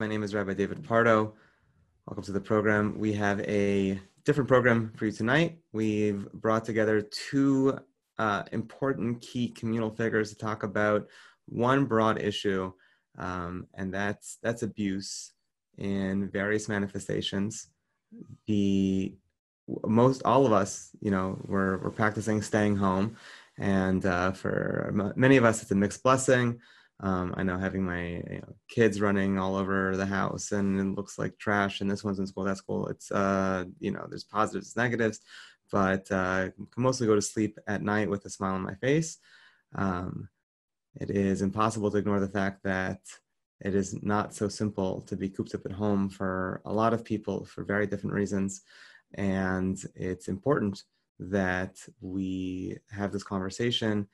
My name is Rabbi David Pardo. Welcome to the program. We have a different program for you tonight. We've brought together two uh, important key communal figures to talk about one broad issue, um, and that's that's abuse in various manifestations. The most all of us, you know, we're we're practicing staying home, and uh, for many of us, it's a mixed blessing. Um, I know having my you know, kids running all over the house and it looks like trash, and this one's in school, that's cool. It's uh, you know, there's positives, negatives, but uh, can mostly go to sleep at night with a smile on my face. Um, it is impossible to ignore the fact that it is not so simple to be cooped up at home for a lot of people for very different reasons, and it's important that we have this conversation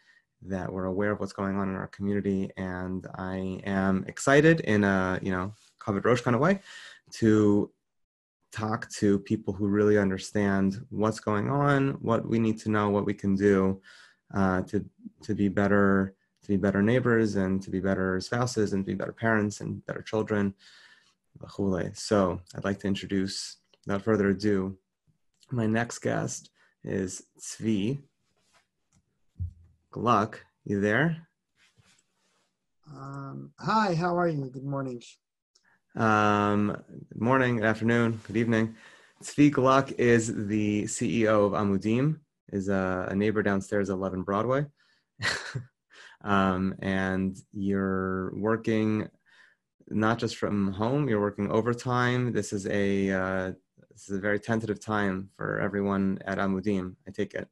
that we're aware of what's going on in our community. And I am excited in a, you know, Kavod Rosh kind of way to talk to people who really understand what's going on, what we need to know, what we can do uh, to, to be better, to be better neighbors and to be better spouses and to be better parents and better children. So I'd like to introduce, without further ado, my next guest is Tzvi, Gluck, you there? Um, hi, how are you? Good morning. Um, good morning, good afternoon, good evening. Tzvi Gluck is the CEO of Amudim, is a, a neighbor downstairs at 11 Broadway. um, and you're working not just from home, you're working overtime. This is a uh, this is a very tentative time for everyone at Amudim, I take it.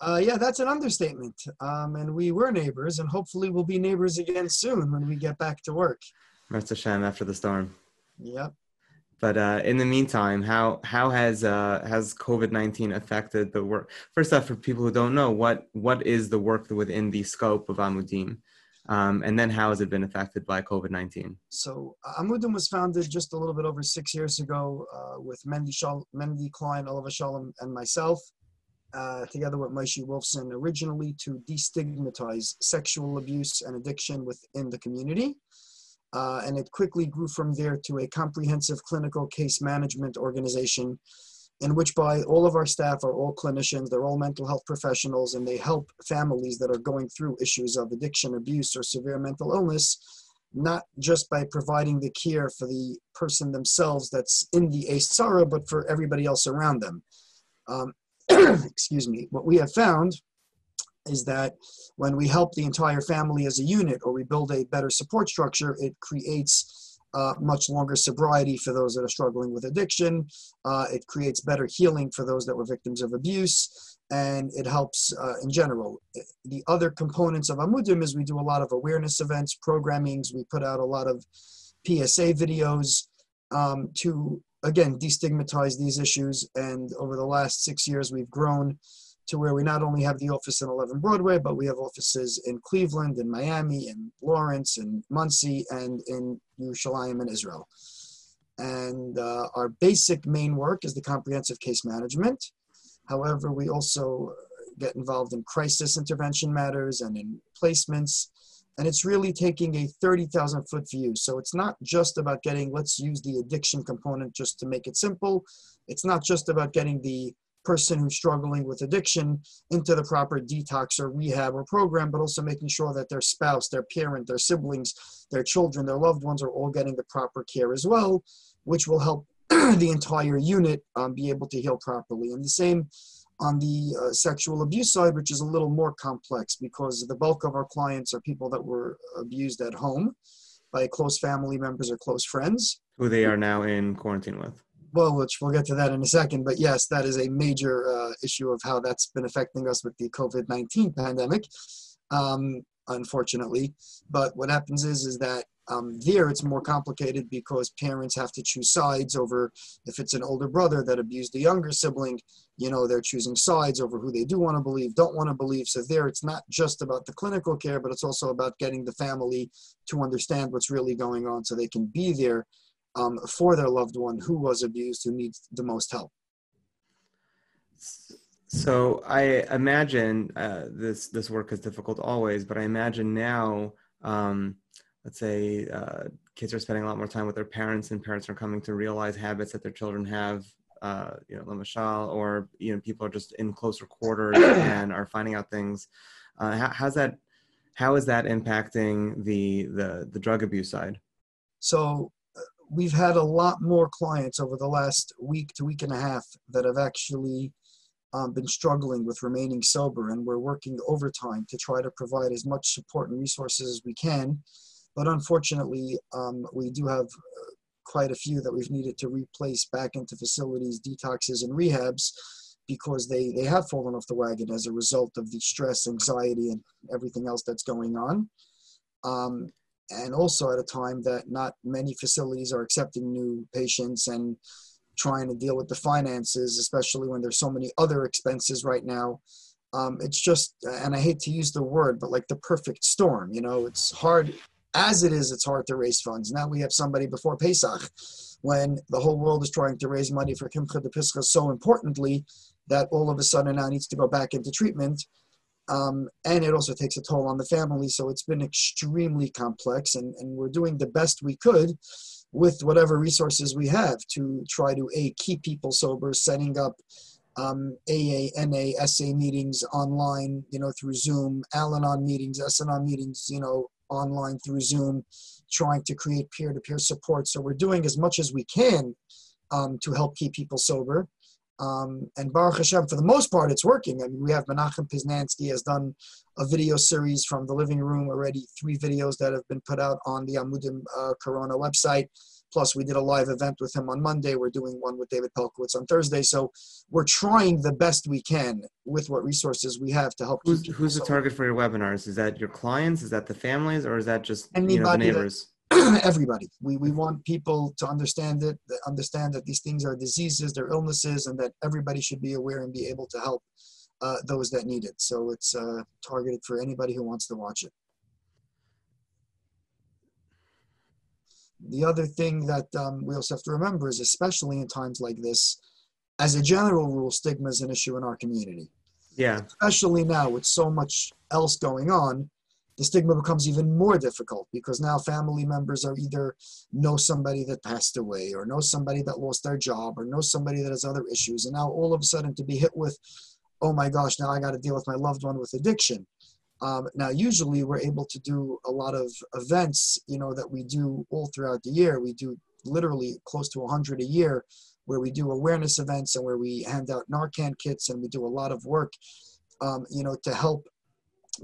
Uh, yeah, that's an understatement. Um, and we were neighbors, and hopefully we'll be neighbors again soon when we get back to work. Rest Hashem after the storm. Yep. But uh, in the meantime, how how has uh, has COVID nineteen affected the work? First off, for people who don't know, what what is the work within the scope of Amudim, um, and then how has it been affected by COVID nineteen? So Amudim was founded just a little bit over six years ago uh, with Mendy, Shal- Mendy Klein, Oliver Shalom, and myself uh, together with Moshe Wolfson, originally to destigmatize sexual abuse and addiction within the community. Uh, and it quickly grew from there to a comprehensive clinical case management organization in which by all of our staff are all clinicians, they're all mental health professionals, and they help families that are going through issues of addiction, abuse, or severe mental illness, not just by providing the care for the person themselves that's in the ACE but for everybody else around them. Um, excuse me, what we have found is that when we help the entire family as a unit or we build a better support structure, it creates uh, much longer sobriety for those that are struggling with addiction. Uh, it creates better healing for those that were victims of abuse. And it helps uh, in general. The other components of Amudim is we do a lot of awareness events, programmings. We put out a lot of PSA videos um, to again destigmatize these issues. And over the last six years we've grown to where we not only have the office in 11 broadway but we have offices in cleveland in miami in lawrence in Monsey and in yerushalayim in israel. And uh, our basic main work is the comprehensive case management. However we also get involved in crisis intervention matters and in placements and it's really taking a 30,000 foot view. So it's not just about getting, let's use the addiction component just to make it simple. It's not just about getting the person who's struggling with addiction into the proper detox or rehab or program, but also making sure that their spouse, their parent, their siblings, their children, their loved ones are all getting the proper care as well, which will help the entire unit um, be able to heal properly. And the same on the uh, sexual abuse side, which is a little more complex because the bulk of our clients are people that were abused at home by close family members or close friends. Who they are now in quarantine with. Well, which we'll get to that in a second. But yes, that is a major uh, issue of how that's been affecting us with the COVID 19 pandemic, um, unfortunately. But what happens is, is that um, there, it's more complicated because parents have to choose sides over if it's an older brother that abused the younger sibling, you know, they're choosing sides over who they do want to believe, don't want to believe. So, there, it's not just about the clinical care, but it's also about getting the family to understand what's really going on so they can be there um, for their loved one who was abused, who needs the most help. So, I imagine uh, this, this work is difficult always, but I imagine now. Um, let's say uh, kids are spending a lot more time with their parents, and parents are coming to realize habits that their children have. Uh, you know, lamashal, or you know, people are just in closer quarters and are finding out things. Uh, how, how's that? How is that impacting the the the drug abuse side? So uh, we've had a lot more clients over the last week to week and a half that have actually um, been struggling with remaining sober, and we're working overtime to try to provide as much support and resources as we can. But unfortunately, um, we do have uh, quite a few that we've needed to replace back into facilities, detoxes, and rehabs because they, they have fallen off the wagon as a result of the stress, anxiety, and everything else that's going on. Um, and also at a time that not many facilities are accepting new patients and trying to deal with the finances, especially when there's so many other expenses right now. Um, it's just, and I hate to use the word, but like the perfect storm. You know, it's hard as it is. It's hard to raise funds. Now we have somebody before Pesach, when the whole world is trying to raise money for Kimcha de Pischa so importantly that all of a sudden now needs to go back into treatment. Um, and it also takes a toll on the family. So it's been extremely complex, and, and we're doing the best we could with whatever resources we have to try to a keep people sober, setting up um, AA, NA, SA meetings online, you know, through Zoom, Al-Anon meetings, S-Anon meetings, you know, online through Zoom, trying to create peer-to-peer support. So we're doing as much as we can um, to help keep people sober. Um, and Baruch Hashem, for the most part, it's working. I mean, we have Menachem Poznanski has done a video series from the living room already, three videos that have been put out on the Amudim uh, Corona website. Plus, we did a live event with him on Monday. We're doing one with David Pelcovitz on Thursday. So we're trying the best we can with what resources we have to help. Who's, who's the target for your webinars? Is that your clients? Is that the families? Or is that just you know, the neighbors? everybody. We, we want people to understand it, understand that these things are diseases, they're illnesses, and that everybody should be aware and be able to help uh, those that need it. So it's uh, targeted for anybody who wants to watch it. The other thing that um, we also have to remember is, especially in times like this, as a general rule, stigma is an issue in our community. Yeah. Especially now with so much else going on, the stigma becomes even more difficult because now family members are either know somebody that passed away or know somebody that lost their job or know somebody that has other issues and now all of a sudden to be hit with oh my gosh now i got to deal with my loved one with addiction um, now usually we're able to do a lot of events you know that we do all throughout the year. We do literally close to 100 a year where we do awareness events and where we hand out narcan kits and we do a lot of work um, you know to help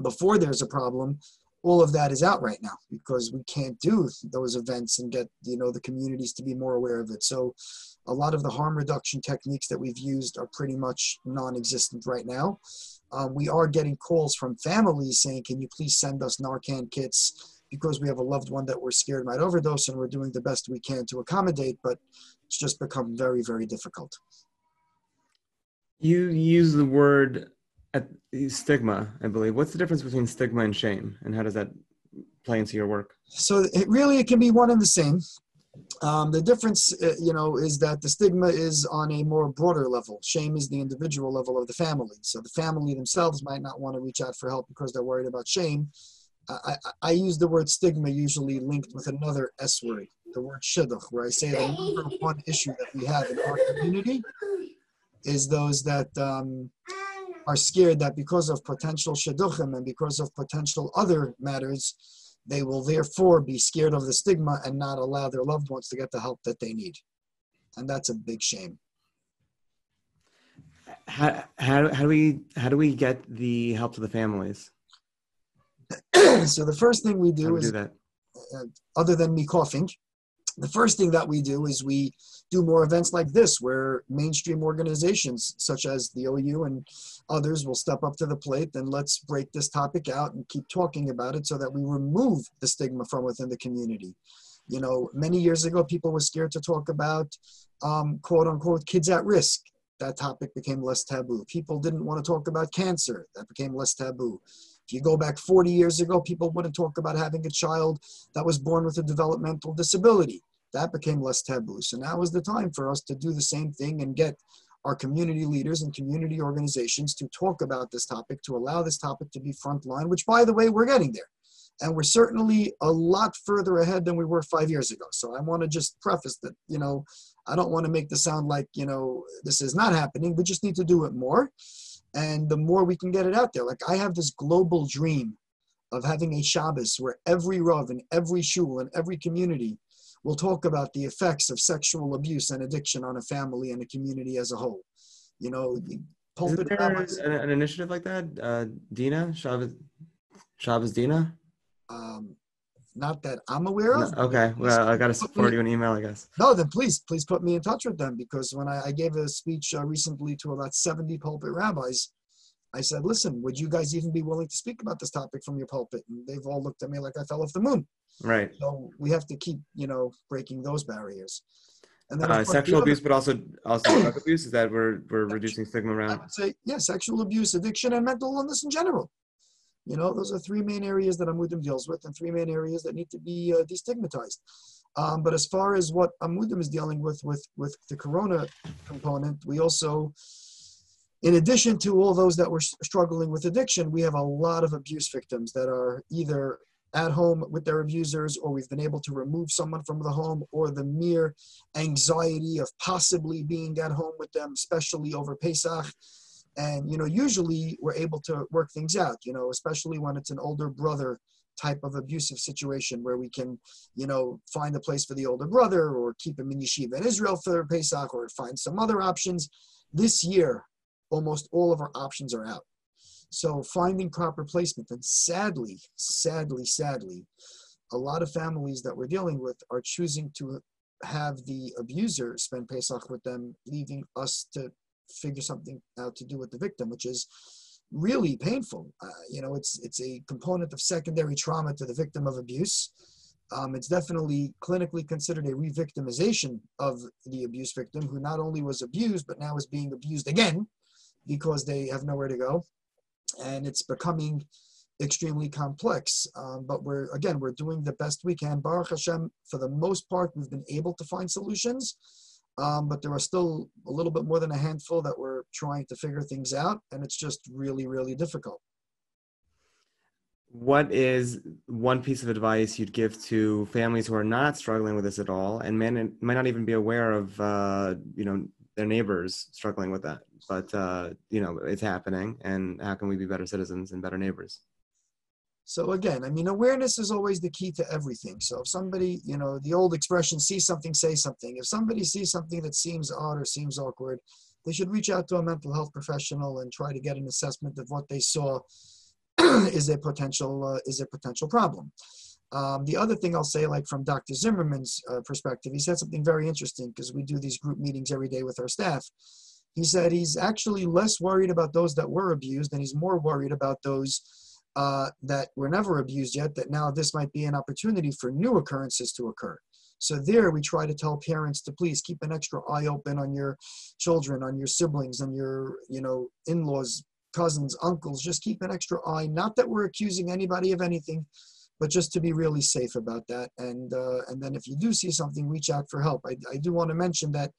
before there's a problem. All of that is out right now because we can't do those events and get you know the communities to be more aware of it. So a lot of the harm reduction techniques that we've used are pretty much non-existent right now um, we are getting calls from families saying can you please send us narcan kits because we have a loved one that we're scared might overdose and we're doing the best we can to accommodate but it's just become very very difficult you use the word at stigma, I believe. What's the difference between stigma and shame, and how does that play into your work? So it really it can be one and the same. Um, the difference, uh, you know, is that the stigma is on a more broader level. Shame is the individual level of the family. So the family themselves might not want to reach out for help because they're worried about shame. I, I, I use the word stigma usually linked with another S word, the word shidduch, where I say the number one issue that we have in our community is those that um, are scared that because of potential shidduchim and because of potential other matters, they will therefore be scared of the stigma and not allow their loved ones to get the help that they need. And that's a big shame. How, how, how do we how do we get the help to the families? so the first thing we do, do is do that? Uh, other than me coughing, the first thing that we do is we do more events like this where mainstream organizations such as the OU and others will step up to the plate and let's break this topic out and keep talking about it so that we remove the stigma from within the community. You know, many years ago, people were scared to talk about um, quote unquote kids at risk. That topic became less taboo. People didn't want to talk about cancer. That became less taboo. You go back 40 years ago, people wouldn't talk about having a child that was born with a developmental disability. That became less taboo. So now is the time for us to do the same thing and get our community leaders and community organizations to talk about this topic, to allow this topic to be frontline, which, by the way, we're getting there. and we're certainly a lot further ahead than we were five years ago. So I want to just preface that, you know, I don't want to make this sound like, you know, this is not happening. We just need to do it more. And the more we can get it out there, like I have this global dream of having a Shabbos where every Rav and every shul and every community will talk about the effects of sexual abuse and addiction on a family and a community as a whole. You know, pulpit there an, an, initiative like that? Uh, Dina, Shabbos, Shabbos Dina? Um, not that I'm aware of. No, okay, well, I got to forward you an email, I guess. No, then please, please put me in touch with them because when I, I gave a speech uh, recently to about 70 pulpit rabbis, I said, listen, would you guys even be willing to speak about this topic from your pulpit? And they've all looked at me like I fell off the moon. Right. So we have to keep, you know, breaking those barriers. And then uh, sexual abuse, but also also drug abuse. Is that we're we're reducing stigma around? I would say yeah, sexual abuse, addiction, and mental illness in general. You know, those are three main areas that Amudim deals with, and three main areas that need to be uh, destigmatized. Um, but as far as what Amudim is dealing with, with with the Corona component, we also, in addition to all those that were struggling with addiction, we have a lot of abuse victims that are either at home with their abusers, or we've been able to remove someone from the home, or the mere anxiety of possibly being at home with them, especially over Pesach and you know usually we're able to work things out you know especially when it's an older brother type of abusive situation where we can you know find a place for the older brother or keep him in yeshiva in israel for pesach or find some other options. This year almost all of our options are out. So finding proper placement and sadly sadly sadly a lot of families that we're dealing with are choosing to have the abuser spend pesach with them leaving us to figure something out to do with the victim, which is really painful. Uh, you know, it's it's a component of secondary trauma to the victim of abuse. Um, it's definitely clinically considered a re-victimization of the abuse victim, who not only was abused but now is being abused again because they have nowhere to go, and it's becoming extremely complex. Um, but we're again we're doing the best we can. Baruch Hashem, for the most part, we've been able to find solutions. Um, but there are still a little bit more than a handful that we're trying to figure things out, and it's just really, really difficult. What is one piece of advice you'd give to families who are not struggling with this at all, and may, not even be aware of, uh, you know, their neighbors struggling with that, but uh, you know, it's happening, and how can we be better citizens and better neighbors? So again, I mean, awareness is always the key to everything. So if somebody, you know, the old expression, see something, say something. If somebody sees something that seems odd or seems awkward, they should reach out to a mental health professional and try to get an assessment of what they saw is a potential uh, is a potential problem. Um, the other thing I'll say, like from Dr. Zimmerman's uh, perspective, he said something very interesting because we do these group meetings every day with our staff. He said he's actually less worried about those that were abused and he's more worried about those uh, that were never abused yet, that now this might be an opportunity for new occurrences to occur. So there we try to tell parents to please keep an extra eye open on your children, on your siblings, on your, you know, in-laws, cousins, uncles. Just keep an extra eye. Not that we're accusing anybody of anything, but just to be really safe about that. And uh, and then if you do see something, reach out for help. I, I do want to mention that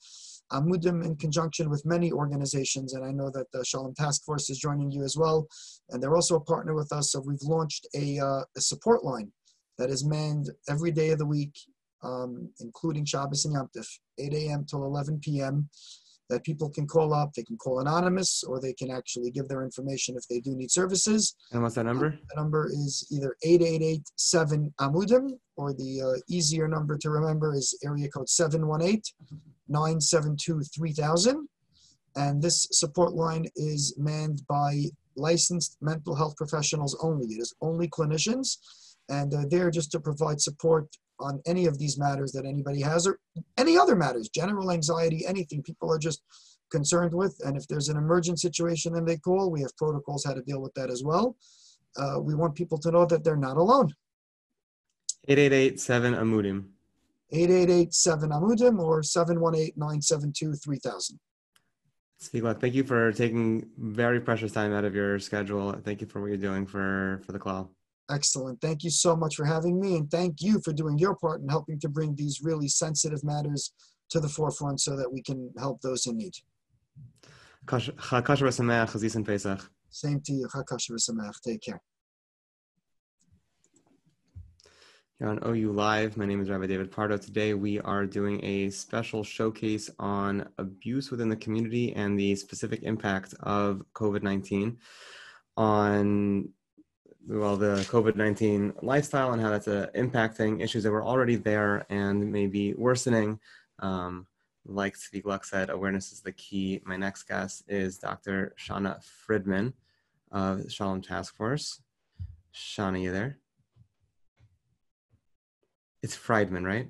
Amudim in conjunction with many organizations, and I know that the Shalom Task Force is joining you as well, and they're also a partner with us. So we've launched a, uh, a support line that is manned every day of the week, um, including Shabbos and Yom Tif, 8 a.m. till 11 p.m. That people can call up. They can call anonymous, or they can actually give their information if they do need services. And what's that number? the number is either 8887 Amudim, or the uh, easier number to remember is area code 718 972 3000. And this support line is manned by licensed mental health professionals only. It is only clinicians, and they're there just to provide support on any of these matters that anybody has, or any other matters, general anxiety, anything people are just concerned with. And if there's an emergent situation and they call, we have protocols how to deal with that as well. Uh, we want people to know that they're not alone. 8887 Amudim. 8887 Amudim or 718-972-3000. Tzvi Gluck, thank you for taking very precious time out of your schedule. Thank you for what you're doing for, for the Klal. Excellent. Thank you so much for having me, and thank you for doing your part in helping to bring these really sensitive matters to the forefront so that we can help those in need. Same to you. Take care. Here on OU Live. My name is Rabbi David Pardo. Today we are doing a special showcase on abuse within the community and the specific impact of COVID 19 on well the COVID-19 lifestyle and how that's uh, impacting issues that were already there and maybe worsening. Um, like Tzvi Gluck said, awareness is the key. My next guest is Dr. Shana Friedman of Shalom Task Force. Shana, you there? It's Friedman, right?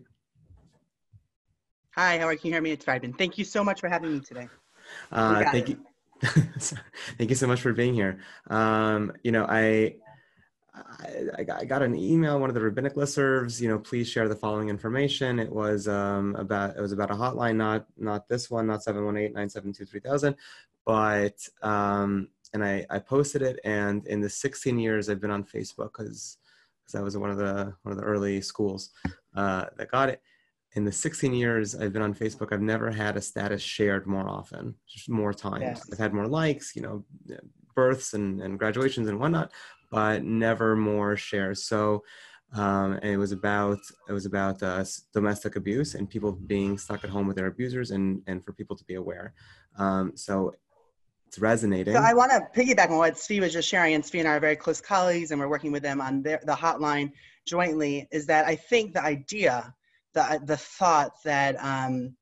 Hi, how are you? Can you hear me? It's Friedman. Thank you so much for having me today. Uh, thank it. you. thank you so much for being here. Um, you know, I I, I, got an email, one of the rabbinic listservs, you know, please share the following information. It was um, about, it was about a hotline, not, not this one, not 718-972-3000, but, um, and I, I posted it and in the 16 years I've been on Facebook because because I was one of the, one of the early schools uh, that got it. In the 16 years I've been on Facebook, I've never had a status shared more often, just more times. Yes. I've had more likes, you know, births and, and graduations and whatnot, but never more shares. So um, and it was about it was about uh, domestic abuse and people being stuck at home with their abusers and and for people to be aware. Um, so it's resonating. So I want to piggyback on what Tzvi was just sharing, and Tzvi and I are very close colleagues, and we're working with them on their, the hotline jointly. Is that I think the idea, the the thought that um,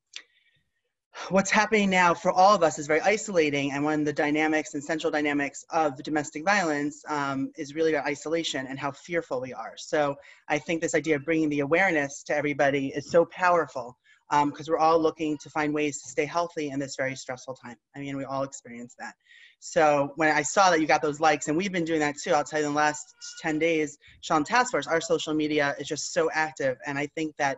what's happening now for all of us is very isolating and one of the dynamics and central dynamics of domestic violence um, is really about isolation and how fearful we are so i think this idea of bringing the awareness to everybody is so powerful because um, we're all looking to find ways to stay healthy in this very stressful time i mean we all experience that so when i saw that you got those likes and we've been doing that too i'll tell you in the last 10 days shalom task force our social media is just so active and i think that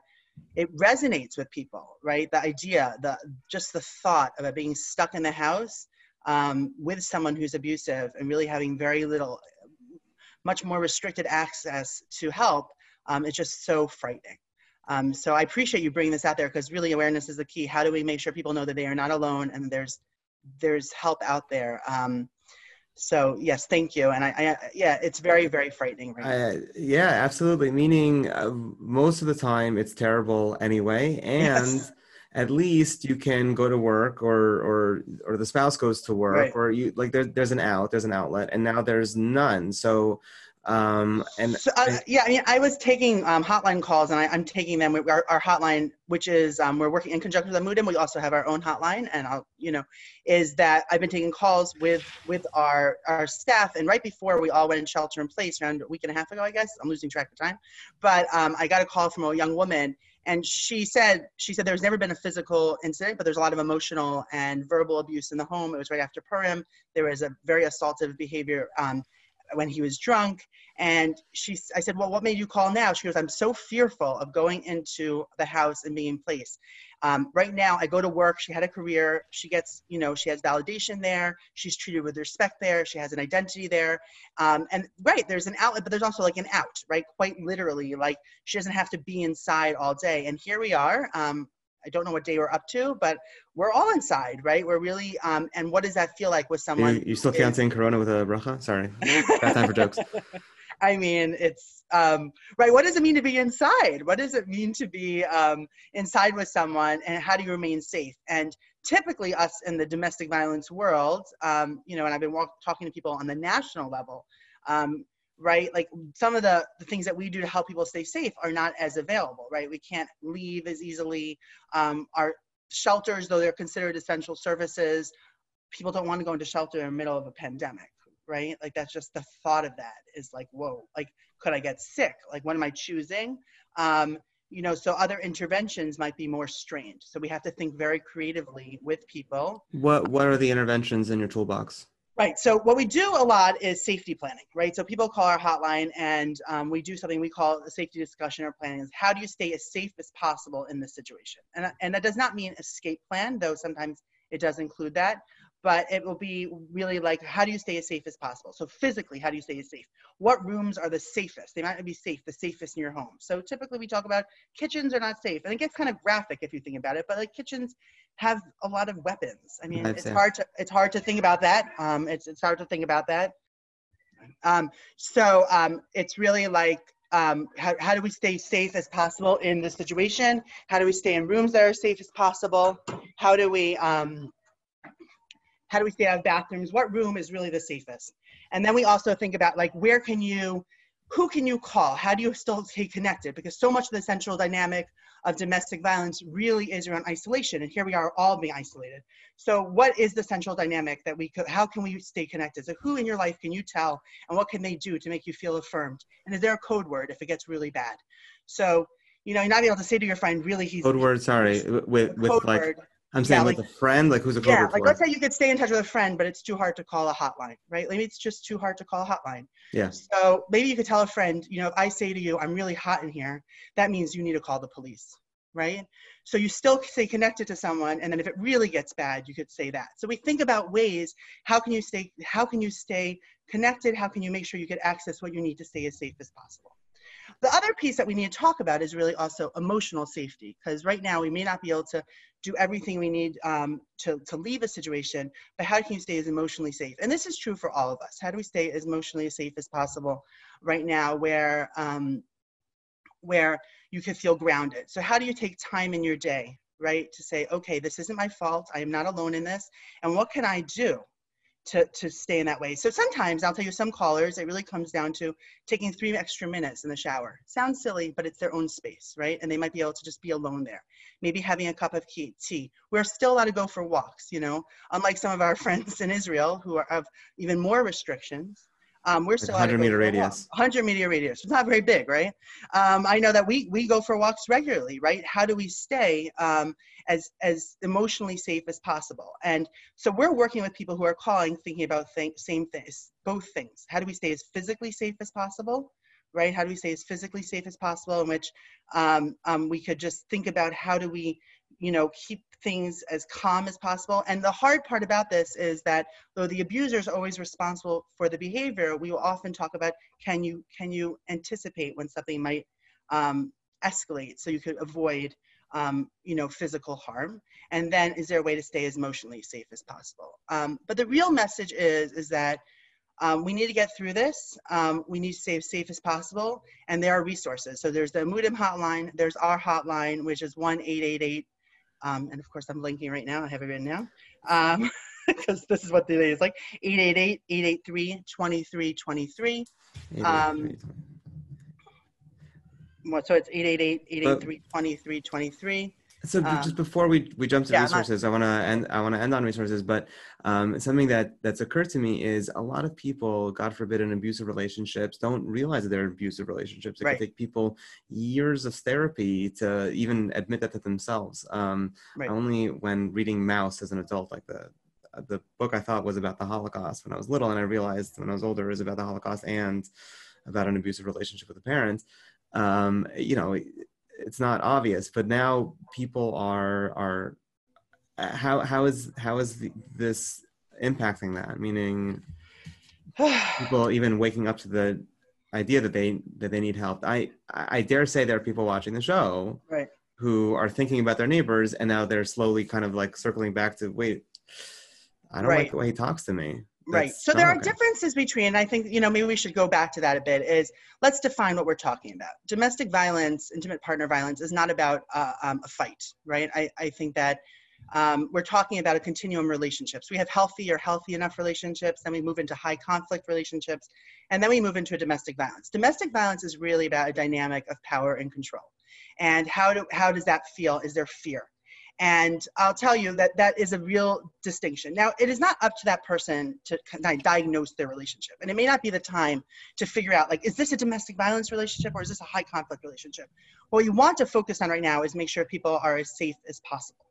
it resonates with people, right? The idea, the just the thought of being stuck in the house um, with someone who's abusive and really having very little, much more restricted access to help um, is just so frightening. Um, so I appreciate you bringing this out there because really awareness is the key. How do we make sure people know that they are not alone and there's there's help out there? Um, so yes thank you and i, I yeah it's very very frightening right uh, yeah absolutely meaning uh, most of the time it's terrible anyway and yes. At least you can go to work or or or the spouse goes to work right. or you like there, there's an out there's an outlet and now there's none so um, and so, uh, yeah, I mean, I was taking um, hotline calls, and I, am taking them. Our, our hotline, which is um, we're working in conjunction with the Amudim. We also have our own hotline, and I'll, you know, is that I've been taking calls with with our our staff. And right before we all went in shelter in place, around a week and a half ago, I guess I'm losing track of time, but um, I got a call from a young woman, and she said she said there's never been a physical incident, but there's a lot of emotional and verbal abuse in the home. It was right after Purim. There was a very assaultive behavior. Um, when he was drunk. And she, I said, well, what made you call now? She goes, I'm so fearful of going into the house and being in place. Um, right now, I go to work. She had a career. She gets, you know, she has validation there. She's treated with respect there. She has an identity there. Um, and right, there's an outlet, but there's also like an out, right? Quite literally, like she doesn't have to be inside all day. And here we are. Um, I don't know what day we're up to, but we're all inside, right? We're really, um, and what does that feel like with someone? You, you still counting Corona with a bracha? Sorry, bad time for jokes. I mean, it's um, right. What does it mean to be inside? What does it mean to be um, inside with someone, and how do you remain safe? And typically, us in the domestic violence world, um, you know, and I've been walk, talking to people on the national level. Um, right? Like some of the, the things that we do to help people stay safe are not as available, right? We can't leave as easily. Um, our shelters, though they're considered essential services, people don't want to go into shelter in the middle of a pandemic, right? Like that's just the thought of that is like, whoa, like could I get sick? Like what am I choosing? Um, you know, so other interventions might be more strained. So we have to think very creatively with people. What What are the interventions in your toolbox? Right. So what we do a lot is safety planning, right? So people call our hotline and um, we do something we call a safety discussion or planning. Is how do you stay as safe as possible in this situation? And, and that does not mean escape plan, though sometimes it does include that but it will be really like how do you stay as safe as possible? So physically how do you stay as safe? What rooms are the safest? They might not be safe the safest in your home. So typically we talk about kitchens are not safe and it gets kind of graphic if you think about it but like kitchens have a lot of weapons. I mean it's hard to it's hard to think about that. Um, it's, it's hard to think about that. Um, so um, it's really like um, how, how do we stay safe as possible in this situation? How do we stay in rooms that are safe as possible? How do we um, how do we stay out of bathrooms? What room is really the safest? And then we also think about like where can you who can you call? How do you still stay connected? Because so much of the central dynamic of domestic violence really is around isolation. And here we are all being isolated. So what is the central dynamic that we could, how can we stay connected? So who in your life can you tell and what can they do to make you feel affirmed? And is there a code word if it gets really bad? So, you know, you're not able to say to your friend, really, he's- Code word, sorry, with, with like, word. I'm saying Yeah, with like- a friend, like who's a Yeah, like let's say you could stay in touch with a friend, but it's too hard to call a hotline, right? Maybe it's just too hard to call a hotline. Yeah. So maybe you could tell a friend, you know, if I say to you, I'm really hot in here, that means you need to call the police, right? So you still stay connected to someone, and then if it really gets bad, you could say that. So we think about ways, how can you stay, how can you stay connected? How can you make sure you get access what you need to stay as safe as possible? The other piece that we need to talk about is really also emotional safety, because right now we may not be able to do everything we need um, to, to leave a situation, but how can you stay as emotionally safe? And this is true for all of us. How do we stay as emotionally safe as possible right now where, um, where you can feel grounded? So how do you take time in your day, right, to say, okay, this isn't my fault. I am not alone in this. And what can I do? To, to stay in that way. So sometimes I'll tell you some callers, it really comes down to taking three extra minutes in the shower. Sounds silly, but it's their own space, right? And they might be able to just be alone there. Maybe having a cup of tea. We're still allowed to go for walks, you know, unlike some of our friends in Israel who are of even more restrictions. Um, we're still 100 meter radius. 100 meter radius. It's not very big, right? Um, I know that we we go for walks regularly, right? How do we stay um, as as emotionally safe as possible? And so we're working with people who are calling, thinking about th- same things, both things. How do we stay as physically safe as possible? Right? How do we stay as physically safe as possible? In which um, um, we could just think about how do we, you know, keep things as calm as possible. And the hard part about this is that though the abuser is always responsible for the behavior, we will often talk about can you can you anticipate when something might um, escalate so you could avoid um, you know physical harm? And then is there a way to stay as emotionally safe as possible? Um, but the real message is is that um, we need to get through this. Um, we need to stay as safe as possible. And there are resources. So there's the mudim hotline there's our hotline which is 1-888 um, and of course i'm linking right now. I have it written now because this is what the day is like. 888-883-2323 Um, so it's 888-883-2323 So Um, just before we, we jump to yeah, I'm not- resources, I want to end. I want to end on resources, but um, something that that's occurred to me is a lot of people, God forbid, in abusive relationships, don't realize that they're abusive relationships. It Right. can take people years of therapy to even admit that to themselves. Um, Right. Only when reading Maus as an adult, like the the book I thought was about the Holocaust when I was little, and I realized when I was older it was about the Holocaust and about an abusive relationship with a parent. Um, you know, it's not obvious, but now people are are uh, how how is how is the, this impacting that? Meaning, people even waking up to the idea that they that they need help. I I dare say there are people watching the show Right. who are thinking about their neighbors, and now they're slowly kind of like circling back to wait. I don't Right. like the way he talks to me. Right. That's So there not are okay. differences between, and I think, you know, maybe we should go back to that a bit, is let's define what we're talking about. Domestic violence, intimate partner violence is not about uh, um, a fight, right? I, I think that um, we're talking about a continuum relationships. We have healthy or healthy enough relationships, then we move into high conflict relationships, and then we move into a domestic violence. Domestic violence is really about a dynamic of power and control. And how, do, how does that feel? Is there fear? And I'll tell you that that is a real distinction. Now, it is not up to that person to kind of diagnose their relationship. And it may not be the time to figure out, like, is this a domestic violence relationship or is this a high conflict relationship? What you want to focus on right now is make sure people are as safe as possible,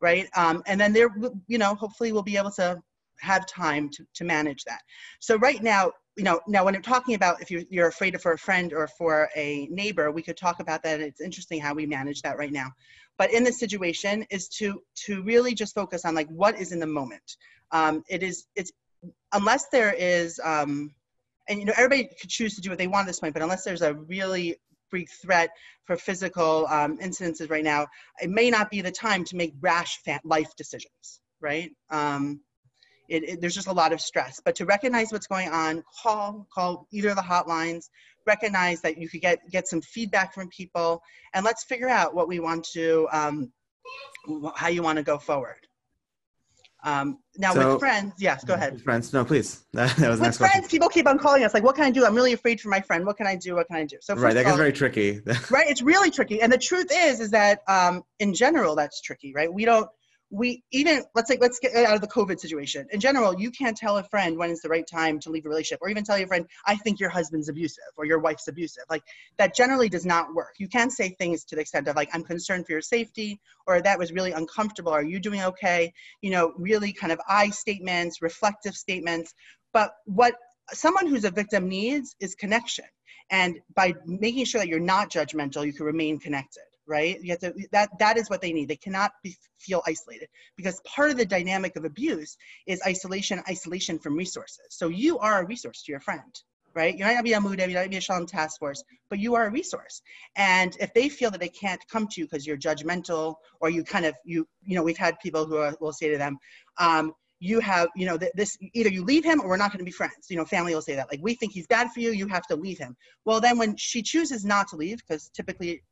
right? Um, and then there, you know, hopefully we'll be able to have time to, to manage that. So right now, you know, now when you're talking about if you're, you're afraid for a friend or for a neighbor, we could talk about that. It's interesting how we manage that right now. But in this situation is to to really just focus on like what is in the moment. Um, it is it's unless there is um, and you know everybody could choose to do what they want at this point, but unless there's a really big threat for physical um, incidences right now, it may not be the time to make rash life decisions, right? Um, it, it, there's just a lot of stress. But to recognize what's going on, call call either of the hotlines, recognize that you could get get some feedback from people, and let's figure out what we want to, um, how you want to go forward. Um, now So- with friends, yes, go ahead. Friends, no, please. That, that was With next question. friends, people keep on calling us like, "What can I do? I'm really afraid for my friend. What can I do? What can I do?" So Right, that gets very tricky. right it's really tricky and the truth is is that um, in general that's tricky right we don't we even let's say let's get out of the covid situation. In general you can't tell a friend when it's the right time to leave a relationship or even tell your friend i think your husband's abusive or your wife's abusive. Like that generally does not work. You can say things to the extent of like i'm concerned for your safety or that was really uncomfortable. Are you doing okay? You know really kind of i statements reflective statements. But what someone who's a victim needs is connection. And by making sure that you're not judgmental you can remain connected right? You have to that that is what they need. They cannot be, feel isolated because part of the dynamic of abuse is isolation isolation from resources. So you are a resource to your friend right? You might not be a mood you might not be a shalom task force but you are a resource. And if they feel that they can't come to you because you're judgmental or you kind of you you know we've had people who are, will say to them um, you have you know th- this either you leave him or we're not going to be friends. You know family will say that like we think he's bad for you you have to leave him. Well then when she chooses not to leave because typically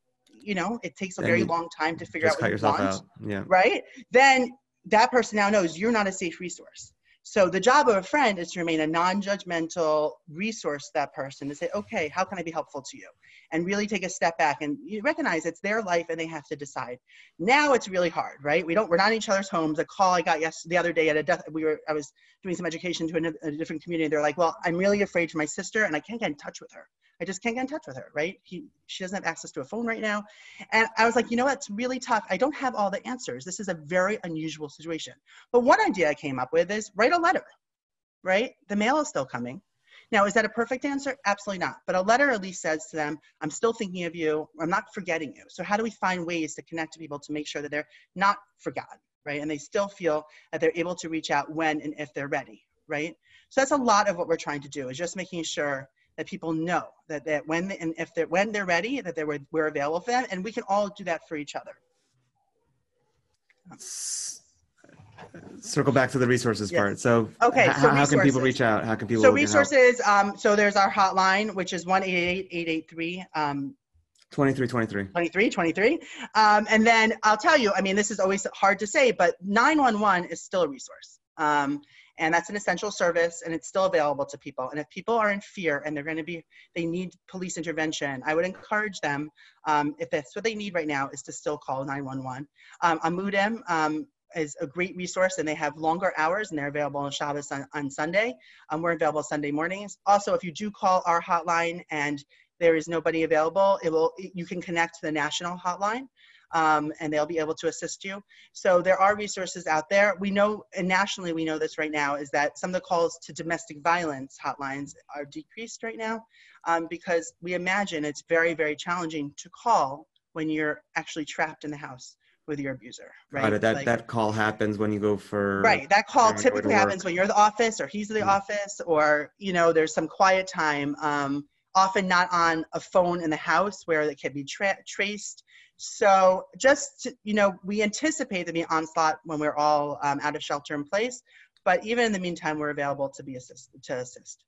you know it takes a very long time to figure out what you want out. Yeah. right? Then that person now knows you're not a safe resource. So the job of a friend is to remain a non-judgmental resource to that person to say okay how can i be helpful to you? And really take a step back and you recognize it's their life and they have to decide. Now it's really hard right? We don't we're not in each other's homes. A call i got yes the other day at a death we were i was doing some education to a, a different community. They're like well i'm really afraid for my sister and i can't get in touch with her i just can't get in touch with her right he, she doesn't have access to a phone right now and i was like you know what it's really tough i don't have all the answers this is a very unusual situation but one idea i came up with is write a letter right the mail is still coming now, is that a perfect answer? Absolutely not. But a letter at least says to them, I'm still thinking of you. I'm not forgetting you. So, how do we find ways to connect to people to make sure that they're not forgotten, right? And they still feel that they're able to reach out when and if they're ready, right? So, that's a lot of what we're trying to do is just making sure that people know that, that when they, and if they're when they're ready, that they're we're available for them, and we can all do that for each other. Circle back to the resources Yes. part. So, Okay, so how, can people reach out? How can people So resources. Um, so there's our hotline, which is one eight eight eight eight three. Um, 2323. 23, 23. Um, and then I'll tell you, I mean, this is always hard to say, but 911 is still a resource. Um, and that's an essential service and it's still available to people. And if people are in fear and they're going to be, they need police intervention, I would encourage them, um, if that's what they need right now, is to still call 911. Um, Amudim um, is a great resource and they have longer hours and they're available on Shabbos on, on Sunday. Um, we're available Sunday mornings. Also, if you do call our hotline and there is nobody available, it will you can connect to the national hotline, um, and they'll be able to assist you. So there are resources out there. We know, and nationally we know this right now, is that some of the calls to domestic violence hotlines are decreased right now um, because we imagine it's very very challenging to call when you're actually trapped in the house with your abuser, right? It. That, Like- that call happens when you go for. Right. That call during going to typically happens when you're at the office or he's at the Mhm. office or, you know, there's some quiet time. Um, often not on a phone in the house where it can be tra- traced. So just, to, you know, we anticipate the onslaught when we're all um, out of shelter in place. But even in the meantime, we're available to be assist to assist.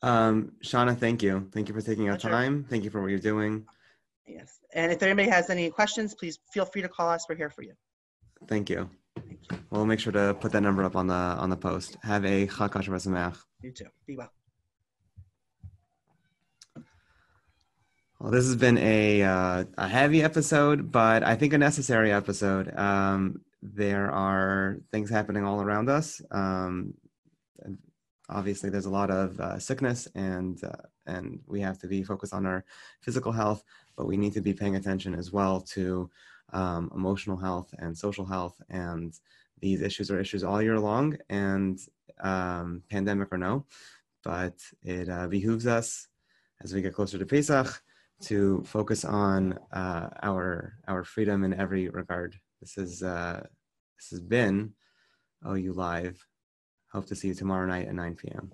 Um, Shauna, thank you. Thank you for taking our time. Thank you for what you're doing. Yes. And if anybody has any questions, please feel free to call us. We're here for you. Thank you. Thank you. We'll make sure to put that number up on the on the post. Have a Chag Sameach. You too. Be well. Well, this has been a uh, a heavy episode, but I think a necessary episode. Um, there are things happening all around us. Um, obviously, there's a lot of uh, sickness, and uh, and we have to be focused on our physical health, but we need to be paying attention as well to um, emotional health and social health. And these issues are issues all year long, and um, pandemic or no. But it uh, behooves us as we get closer to Pesach to focus on uh, our our freedom in every regard. This is uh, this has been OU Live. Hope to see you tomorrow night at 9 p.m.